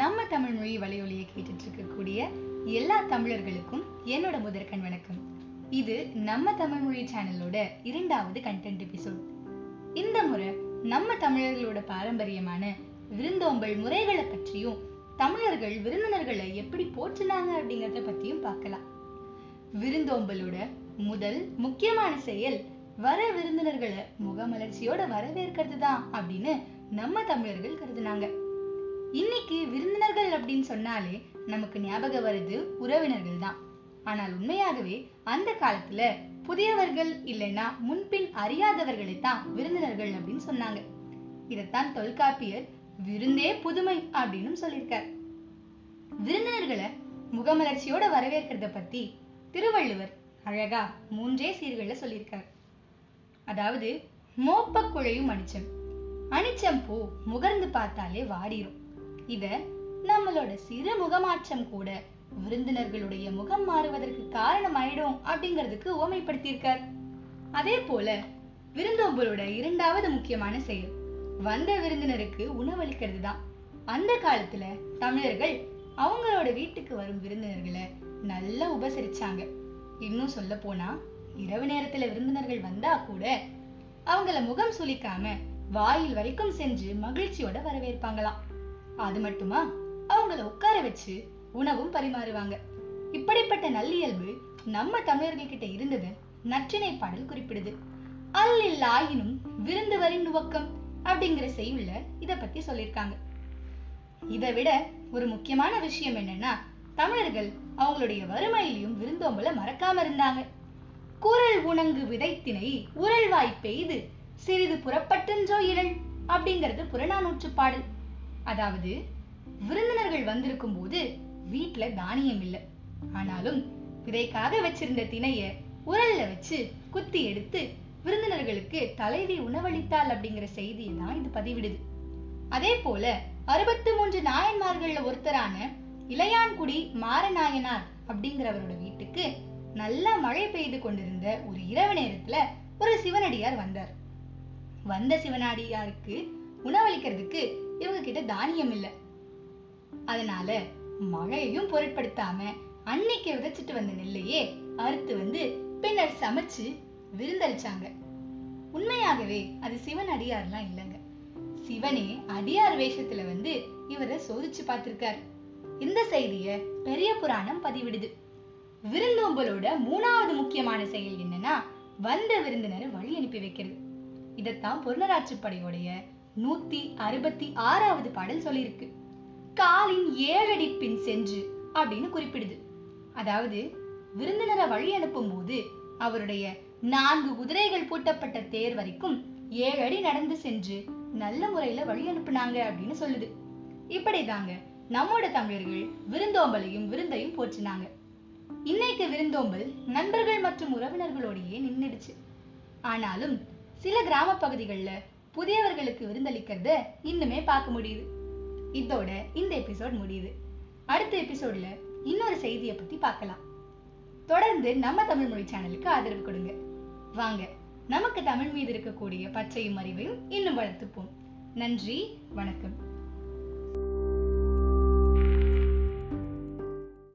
நம்ம தமிழ் மொழி வலையொலியை கேட்டுட்டு இருக்கக்கூடிய எல்லா தமிழர்களுக்கும் என்னோட முதற்கண் வணக்கம். இது நம்ம தமிழ் மொழி சேனலோட இரண்டாவது கண்டென்ட் எபிசோட் இந்த முறை நம்ம தமிழர்களோட பாரம்பரியமான விருந்தோம்பல் முறைகளை பற்றியும் தமிழர்கள் விருந்தினர்களை எப்படி போற்றினாங்க அப்படிங்கறத பத்தியும் பார்க்கலாம். விருந்தோம்பலோட முதல் முக்கியமான செயல் வர விருந்தினர்களை முகமலர்ச்சியோட வரவேற்கிறது தான் அப்படின்னு நம்ம தமிழர்கள் கருதுனாங்க. இன்னைக்கு விருந்தினர்கள் அப்படின்னு சொன்னாலே நமக்கு ஞாபகம் வருது உறவினர்கள் தான். ஆனால் உண்மையாகவே அந்த காலத்துல புதியவர்கள் இல்லைன்னா முன்பின் அறியாதவர்களை தான் விருந்தினர்கள் அப்படின்னு சொன்னாங்க. இதைத்தான் தொல்காப்பியர் விருந்தே புதுமை அப்படின்னு சொல்லியிருக்கார். விருந்தினர்களை முகமலர்ச்சியோட வரவேற்கிறத பத்தி திருவள்ளுவர் அழகா மூன்றே சீர்கள்ல சொல்லியிருக்கார். அதாவது மோப்ப குழையும் அனிச்சம் அனிச்சம் பூ முகர்ந்து பார்த்தாலே வாடிரும். இத நம்மளோட சிறு முகமாற்றம் கூட விருந்தினர்களுடைய முகம் மாறுவதற்கு காரணம் ஆயிடும் அப்படிங்கிறதுக்கு உவமைப்படுத்தியிருக்கார் அதே போல விருந்தோம்பலோட இரண்டாவது முக்கியமான செயல் வந்த விருந்தினருக்கு உணவளிக்கிறது தான் அந்த காலத்துல தமிழர்கள் அவங்களோட வீட்டுக்கு வரும் விருந்தினர்களை நல்லா உபசரிச்சாங்க. இன்னும் சொல்ல போனா இரவு நேரத்துல விருந்தினர்கள் வந்தா கூட அவங்கள முகம் சுளிக்காம வாயில் வரைக்கும் சென்று மகிழ்ச்சியோட வரவேற்பாங்களாம். அது மட்டுமா? அவங்கள உட்கார வச்சு உணவும் பரிமாறுவாங்க. இப்படிப்பட்ட நல்லியல்பு நம்ம தமிழர்கள் கிட்ட இருந்தது நற்றிணை பாடல் குறிப்பிடுது. அல்லில் ஆயினும் விருந்துவரின் நுவக்கம் அப்படிங்கிற செய்யுள்ள இத பத்தி சொல்லியிருக்காங்க. இதை விட ஒரு முக்கியமான விஷயம் என்னன்னா தமிழர்கள் அவங்களுடைய வறுமையிலையும் விருந்தோம்பல மறக்காம இருந்தாங்க. குரல் உணங்கு விதைத்தினை உரல்வாய் பெய்து சிறிது புறப்பட்டென்றோ இழல் அப்படிங்கிறது புறநானூற்று பாடல். அதாவது விருந்தினர்கள் வந்திருக்கும் போது வீட்டுல தானியம் இல்லை. ஆனாலும் விதைக்காக வச்சிருந்த திணைய உரல்ல வச்சு குத்தி எடுத்து விருந்தினர்களுக்கு தலைவி உணவளித்தாள் அப்படிங்கிற செய்தியை தான் இது பதிவிடுது. அதே போல அறுபத்து மூன்று நாயன்மார்கள்ல ஒருத்தரான இளையான்குடி மாரநாயனார் அப்படிங்கிறவரோட வீட்டுக்கு நல்லா மழை பெய்து கொண்டிருந்த ஒரு இரவு நேரத்துல ஒரு சிவனடியார் வந்தார். வந்த சிவனடியாருக்கு உணவளிக்கிறதுக்கு இவங்க கிட்ட தானியம் இல்ல. அதனால மழையையும் பொருட்படுத்தாம அன்னைக்கு விதைச்சிட்டு வந்த நெல்லையே அறுத்து வந்து பின்னர் சமைச்சு விருந்தளிச்சாங்க. உண்மையாகவே அது சிவன் அடியார்லாம் இல்லைங்க. சிவனே அடியார் வேஷத்துல வந்து இவரை சோதிச்சு பார்த்திருக்கார். இந்த செய்திய பெரிய புராணம் பதிவிடுது. விருந்தோம்பலோட மூணாவது முக்கியமான செயல் என்னன்னா வந்த விருந்தினரை வழி அனுப்பி வைக்கிறது. இதத்தான் பொருளராட்சிப்படையோடைய நூத்தி அறுபத்தி ஆறாவது பாடல் சொல்லியிருக்கு. காலின் ஏழடி பின் சென்று அப்படின்னு குறிப்பிடுது. அதாவது விருந்தினரை வழி அனுப்பும் போது அவருடைய நான்கு குதிரைகள் பூட்டப்பட்ட தேர் வரைக்கும் ஏழு அடி நடந்து சென்று நல்ல முறையில வழி அனுப்புனாங்க அப்படின்னு சொல்லுது. இப்படிதாங்க நம்மோட தமிழர்கள் விருந்தோம்பலையும் விருந்தையும் போற்றினாங்க. இன்னைக்கு விருந்தோம்பல் நண்பர்கள் மற்றும் உறவினர்களோடையே நின்னுடுச்சு. ஆனாலும் சில கிராம பகுதிகள்ல புதியவர்களுக்கு விருந்தளிக்கிறத இன்னுமே பார்க்க முடியுது. இதோட இந்த எபிசோட் முடியுது. அடுத்த எபிசோட்ல இன்னொரு செய்தியை பத்தி பார்க்கலாம். தொடர்ந்து நம்ம தமிழ் மொழி சேனலுக்கு ஆதரவு கொடுங்க. வாங்க நமக்கு தமிழ் மீது இருக்கக்கூடிய பச்சையும் அறிவையும் இன்னும் வளர்த்துப்போம். நன்றி வணக்கம்.